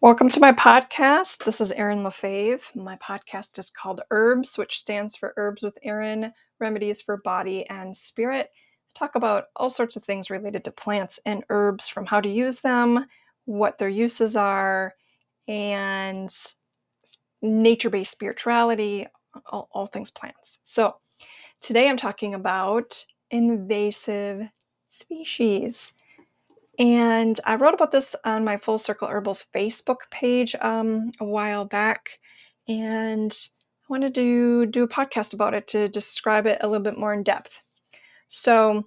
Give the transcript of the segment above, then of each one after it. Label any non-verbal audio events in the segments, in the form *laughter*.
Welcome to my podcast. This is Erin LaFaive. My podcast is called Herbs, which stands for Herbs with Erin, Remedies for Body and Spirit. I talk about all sorts of things related to plants and herbs, from how to use them, what their uses are, and nature based spirituality, all, all things plants. So today I'm talking about invasive species. And I wrote about this on my Full Circle Herbals Facebook page um, a while back. And I wanted to do a podcast about it to describe it a little bit more in depth. So,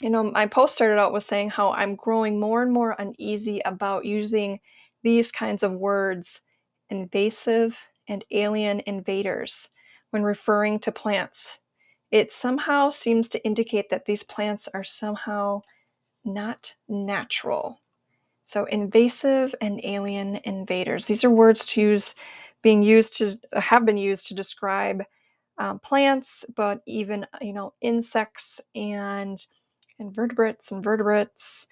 you know, my post started out with saying how I'm growing more and more uneasy about using these kinds of words invasive and alien invaders when referring to plants. It somehow seems to indicate that these plants are somehow not natural. So, invasive and alien invaders. These are words to use, being used to have been used to describe um, plants, but even you know insects and invertebrates, invertebrates,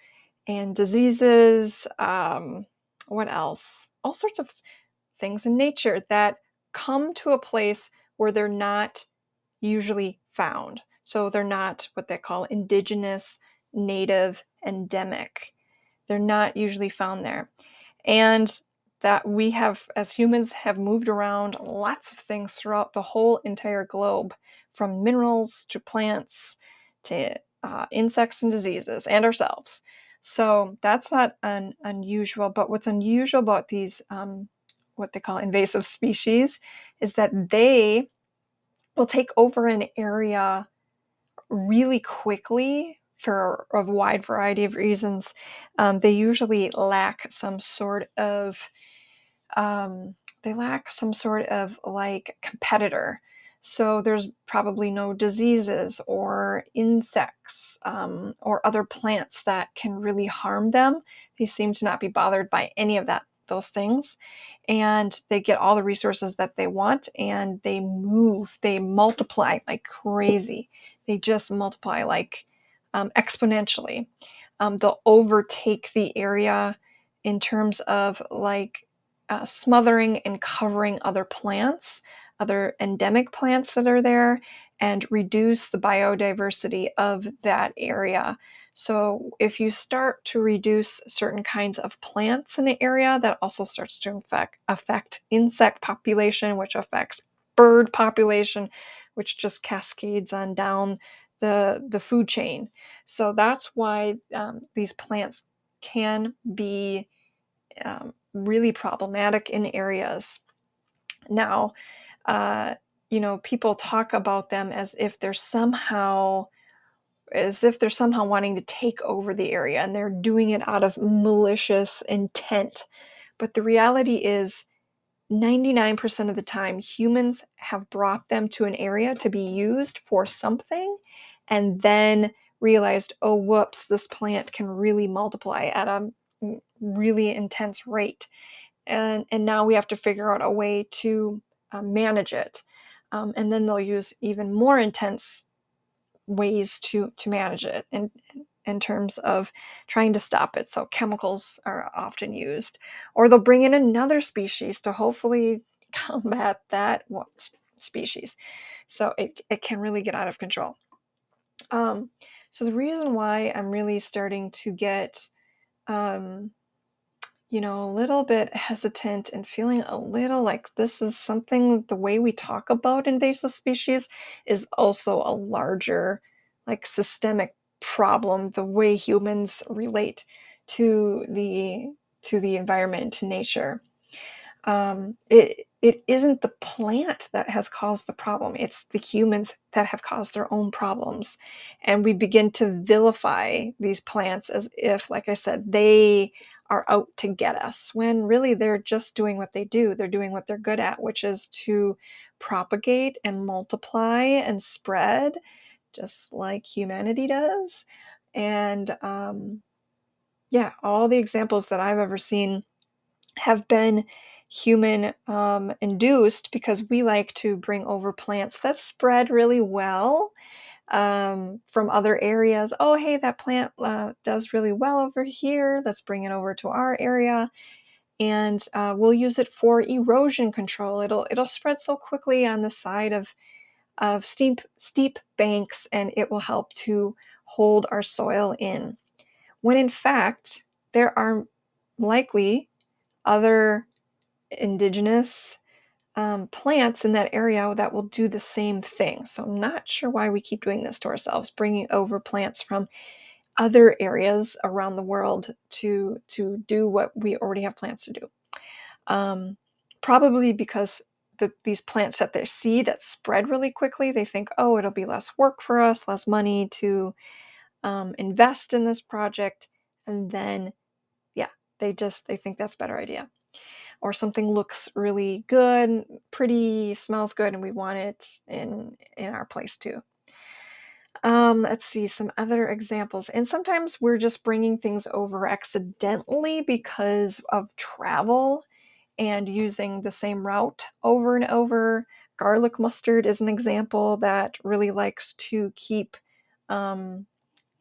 and diseases. Um, what else? All sorts of things in nature that come to a place where they're not usually found. So they're not what they call indigenous native, endemic. They're not usually found there. And that we have, as humans, have moved around lots of things throughout the whole entire globe, from minerals to plants to uh, insects and diseases and ourselves. So that's not un- unusual. But what's unusual about these, um, what they call invasive species, is that they will take over an area really quickly for a wide variety of reasons. Um, they usually lack some sort of um, they lack some sort of like competitor. So there's probably no diseases or insects um, or other plants that can really harm them. They seem to not be bothered by any of that those things and they get all the resources that they want and they move they multiply like crazy they just multiply like um, exponentially. Um, they'll overtake the area in terms of like uh, smothering and covering other plants, other endemic plants that are there, and reduce the biodiversity of that area. So, if you start to reduce certain kinds of plants in the area, that also starts to affect, affect insect population, which affects bird population, which just cascades on down the, the food chain. So that's why um, these plants can be um, really problematic in areas. Now, uh, you know, people talk about them as if they're somehow as if they're somehow wanting to take over the area and they're doing it out of malicious intent. But the reality is 99% of the time humans have brought them to an area to be used for something and then realized, oh, whoops, this plant can really multiply at a really intense rate. And, and now we have to figure out a way to uh, manage it. Um, and then they'll use even more intense ways to, to manage it in, in terms of trying to stop it. So chemicals are often used. Or they'll bring in another species to hopefully *laughs* combat that species. So it, it can really get out of control. Um, so the reason why I'm really starting to get, um, you know, a little bit hesitant and feeling a little like this is something the way we talk about invasive species is also a larger, like systemic problem. The way humans relate to the to the environment, to nature. Um, it it isn't the plant that has caused the problem, it's the humans that have caused their own problems. And we begin to vilify these plants as if, like I said, they are out to get us, when really they're just doing what they do. They're doing what they're good at, which is to propagate and multiply and spread, just like humanity does. And um, yeah, all the examples that I've ever seen have been human um, induced because we like to bring over plants that spread really well um, from other areas. Oh, hey, that plant uh, does really well over here. Let's bring it over to our area. and uh, we'll use it for erosion control. It'll it'll spread so quickly on the side of of steep steep banks, and it will help to hold our soil in. When in fact there are likely other indigenous um, plants in that area that will do the same thing. So I'm not sure why we keep doing this to ourselves, bringing over plants from other areas around the world to to do what we already have plants to do. Um, probably because the, these plants that they see that spread really quickly, they think, oh, it'll be less work for us, less money to um, invest in this project, and then yeah, they just they think that's a better idea or something looks really good, pretty, smells good, and we want it in in our place too. Um, let's see some other examples. And sometimes we're just bringing things over accidentally because of travel and using the same route over and over. Garlic mustard is an example that really likes to keep, um,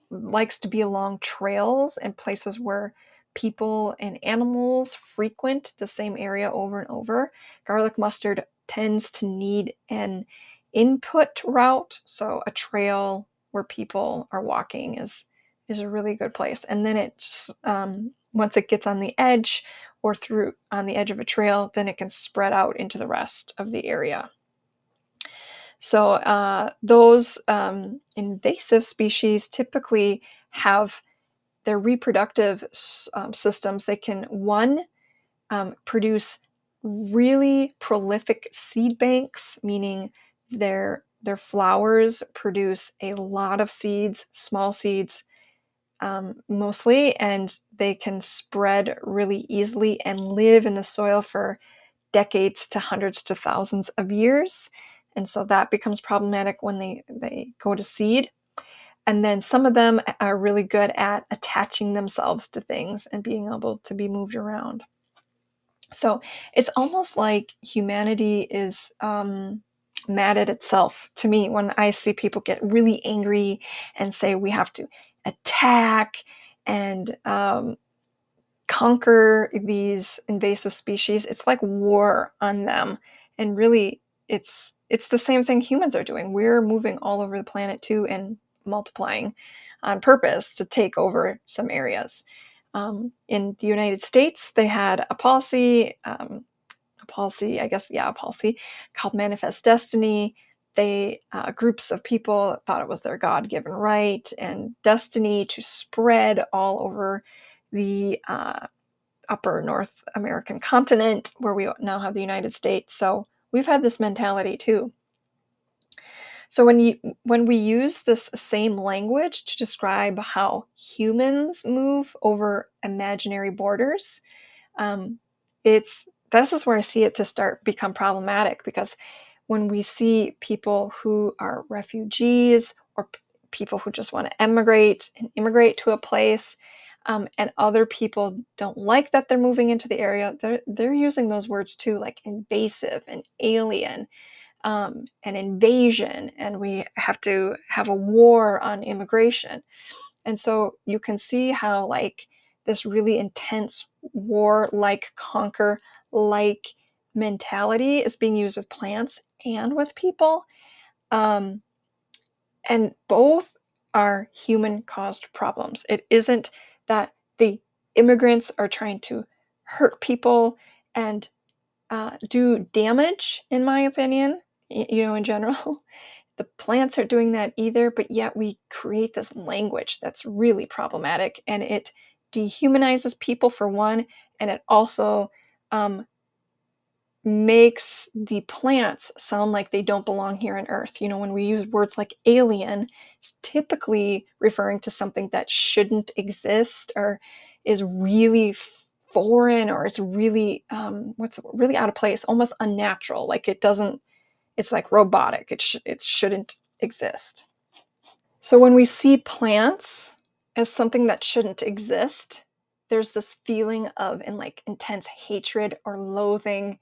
likes to be along trails and places where people and animals frequent the same area over and over. Garlic mustard tends to need an input route, so a trail where people are walking is is a really good place. And then it just, um, once it gets on the edge or through on the edge of a trail, then it can spread out into the rest of the area. So uh, those um, invasive species typically have their reproductive um, systems, they can one um, produce really prolific seed banks, meaning their their flowers produce a lot of seeds, small seeds um, mostly, and they can spread really easily and live in the soil for decades to hundreds to thousands of years. And so that becomes problematic when they, they go to seed. And then some of them are really good at attaching themselves to things and being able to be moved around. So it's almost like humanity is um, mad at itself to me when I see people get really angry and say we have to attack and um, conquer these invasive species. It's like war on them. And really, it's it's the same thing humans are doing. We're moving all over the planet too, and multiplying on purpose to take over some areas. Um, in the United States, they had a policy, um, a policy, I guess, yeah, a policy called Manifest Destiny. They uh, groups of people thought it was their God-given right and destiny to spread all over the uh, upper North American continent, where we now have the United States. So we've had this mentality too. So when you when we use this same language to describe how humans move over imaginary borders, um, it's this is where I see it to start become problematic because when we see people who are refugees or p- people who just want to emigrate and immigrate to a place, um, and other people don't like that they're moving into the area, they're they're using those words too, like invasive and alien um, an invasion and we have to have a war on immigration. And so you can see how, like, this really intense war like conquer like mentality is being used with plants and with people. Um, and both are human caused problems. It isn't that the immigrants are trying to hurt people and uh, do damage, in my opinion you know, in general. *laughs* The plants aren't doing that either, but yet we create this language that's really problematic and it dehumanizes people for one, and it also um, makes the plants sound like they don't belong here on earth. You know, when we use words like alien, it's typically referring to something that shouldn't exist or is really foreign or it's really um, what's really out of place, almost unnatural. Like it doesn't it's like robotic. It, sh- it shouldn't exist. So when we see plants as something that shouldn't exist, there's this feeling of in like intense hatred or loathing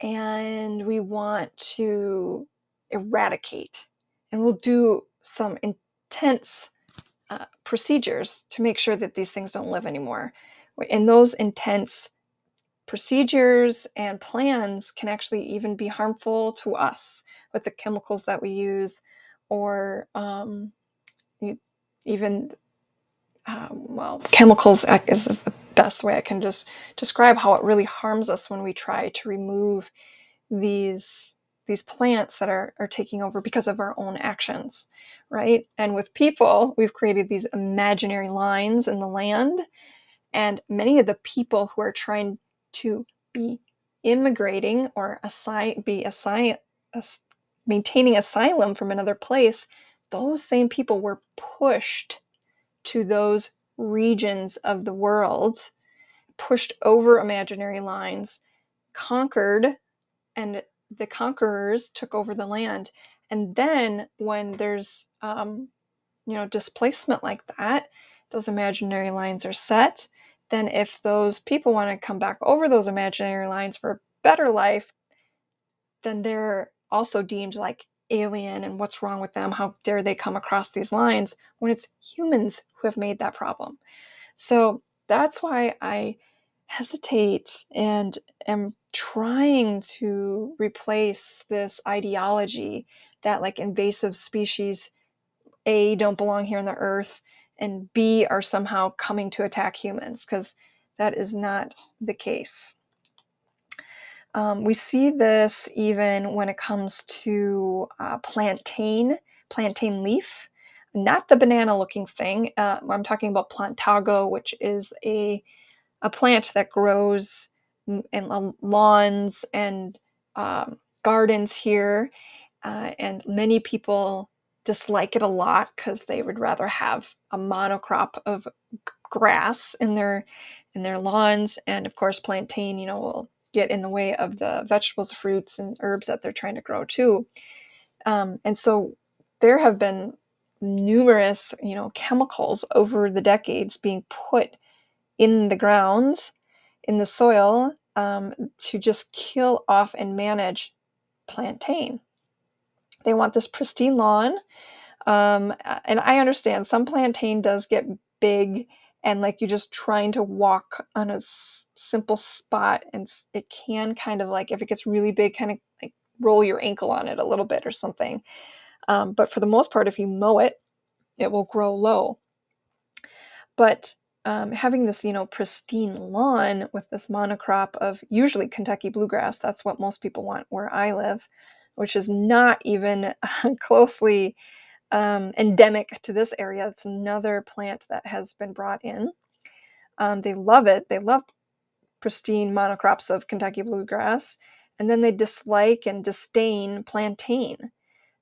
and we want to eradicate and we'll do some intense uh, procedures to make sure that these things don't live anymore and those intense procedures and plans can actually even be harmful to us with the chemicals that we use or um, even um, well chemicals is the best way i can just describe how it really harms us when we try to remove these these plants that are, are taking over because of our own actions right? And with people we've created these imaginary lines in the land and many of the people who are trying to be immigrating or assign, be assign, as, maintaining asylum from another place, those same people were pushed to those regions of the world, pushed over imaginary lines, conquered, and the conquerors took over the land. And then when there's um, you know displacement like that, those imaginary lines are set then if those people want to come back over those imaginary lines for a better life, then they're also deemed like alien and what's wrong with them? How dare they come across these lines when it's humans who have made that problem? So that's why I hesitate and am trying to replace this ideology that like invasive species A don't belong here on the earth and B are somehow coming to attack humans, because that is not the case. Um, we see this even when it comes to uh, plantain, plantain leaf, not the banana looking thing. Uh, I'm talking about plantago, which is a, a plant that grows in lawns and um, gardens here. Uh, and many people dislike it a lot because they would rather have a monocrop of grass in their in their lawns and of course plantain you know will get in the way of the vegetables fruits and herbs that they're trying to grow too. Um, and so there have been numerous you know chemicals over the decades being put in the ground in the soil um, to just kill off and manage plantain they want this pristine lawn. Um, and I understand some plantain does get big and like you're just trying to walk on a s- simple spot and it can kind of like if it gets really big kind of like roll your ankle on it a little bit or something um, but for the most part if you mow it it will grow low but um, having this you know pristine lawn with this monocrop of usually kentucky bluegrass that's what most people want where i live which is not even *laughs* closely um, endemic to this area. It's another plant that has been brought in. Um, they love it. They love pristine monocrops of Kentucky bluegrass, and then they dislike and disdain plantain.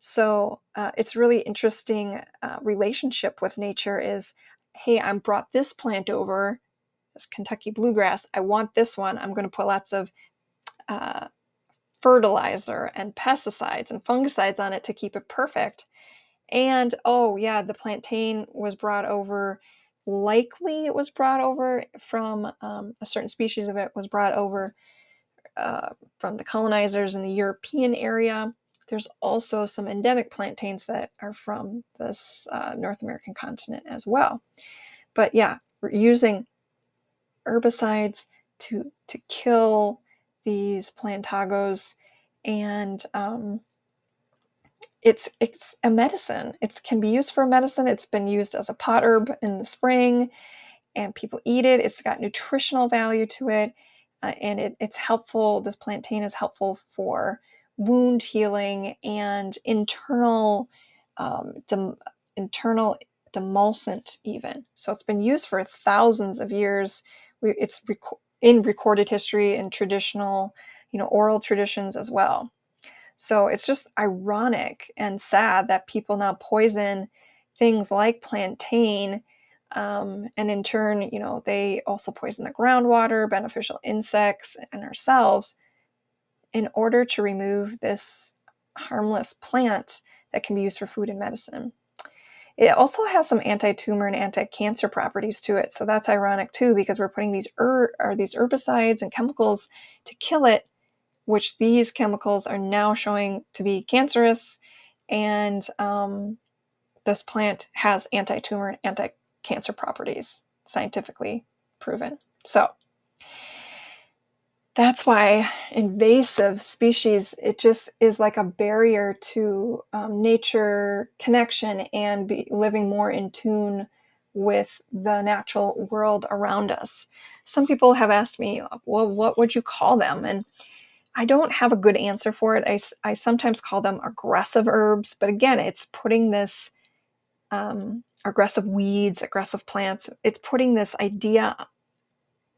So uh, it's really interesting uh, relationship with nature. Is hey, I'm brought this plant over, this Kentucky bluegrass. I want this one. I'm going to put lots of uh, fertilizer and pesticides and fungicides on it to keep it perfect. And oh, yeah, the plantain was brought over. Likely, it was brought over from um, a certain species of it was brought over uh, from the colonizers in the European area. There's also some endemic plantains that are from this uh, North American continent as well. But yeah, we're using herbicides to to kill these plantagos, and um, it's it's a medicine. It can be used for a medicine. It's been used as a pot herb in the spring, and people eat it. It's got nutritional value to it, uh, and it, it's helpful. This plantain is helpful for wound healing and internal um, dem- internal demulcent even. So it's been used for thousands of years. We, it's in recorded history and traditional, you know, oral traditions as well. So it's just ironic and sad that people now poison things like plantain. Um, and in turn, you know, they also poison the groundwater, beneficial insects, and ourselves in order to remove this harmless plant that can be used for food and medicine. It also has some anti-tumor and anti-cancer properties to it. So that's ironic too, because we're putting these er- these herbicides and chemicals to kill it, which these chemicals are now showing to be cancerous. And um, this plant has anti-tumor and anti-cancer properties, scientifically proven. So that's why invasive species it just is like a barrier to um, nature connection and be living more in tune with the natural world around us. Some people have asked me well what would you call them? And i don't have a good answer for it. I, I sometimes call them aggressive herbs but again it's putting this um, aggressive weeds aggressive plants it's putting this idea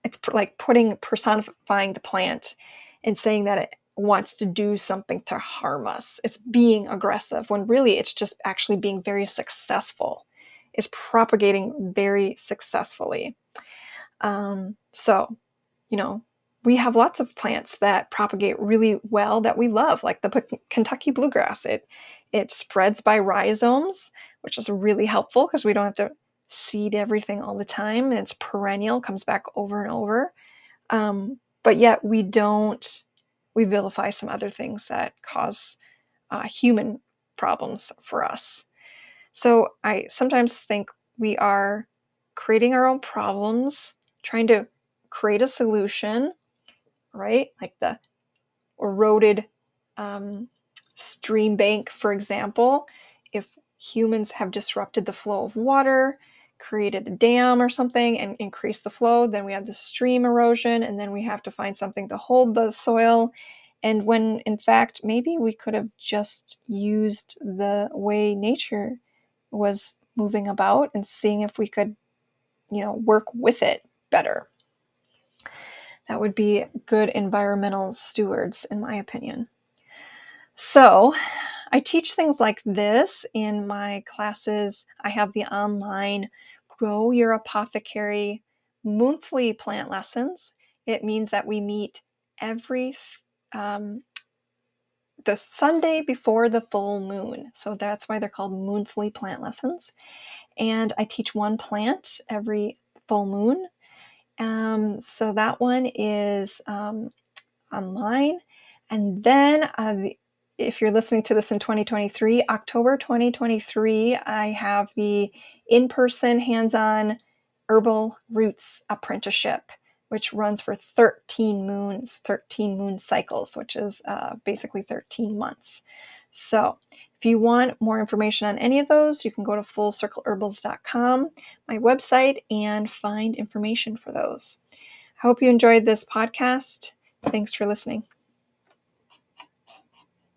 it's like putting personifying the plant and saying that it wants to do something to harm us. It's being aggressive when really it's just actually being very successful. It's propagating very successfully. Um, so, you know, we have lots of plants that propagate really well that we love, like the P- Kentucky bluegrass. It it spreads by rhizomes, which is really helpful because we don't have to seed everything all the time and it's perennial comes back over and over. Um, but yet we don't we vilify some other things that cause uh, human problems for us. So i sometimes think we are creating our own problems trying to create a solution right? Like the eroded um, stream bank for example. If humans have disrupted the flow of water created a dam or something and increased the flow, then we have the stream erosion, and then we have to find something to hold the soil. And when in fact, maybe we could have just used the way nature was moving about and seeing if we could, you know, work with it better. That would be good environmental stewards, in my opinion. So, I teach things like this in my classes. I have the online Grow Your Apothecary monthly plant lessons. It means that we meet every um, the Sunday before the full moon. So that's why they're called monthly plant lessons. And I teach one plant every full moon. Um, so that one is um, online. And then uh, the, if you're listening to this in 2023, October 2023, I have the in person, hands on herbal roots apprenticeship, which runs for 13 moons, 13 moon cycles, which is uh, basically 13 months. So, if you want more information on any of those, you can go to fullcircleherbals.com, my website, and find information for those. I hope you enjoyed this podcast. Thanks for listening.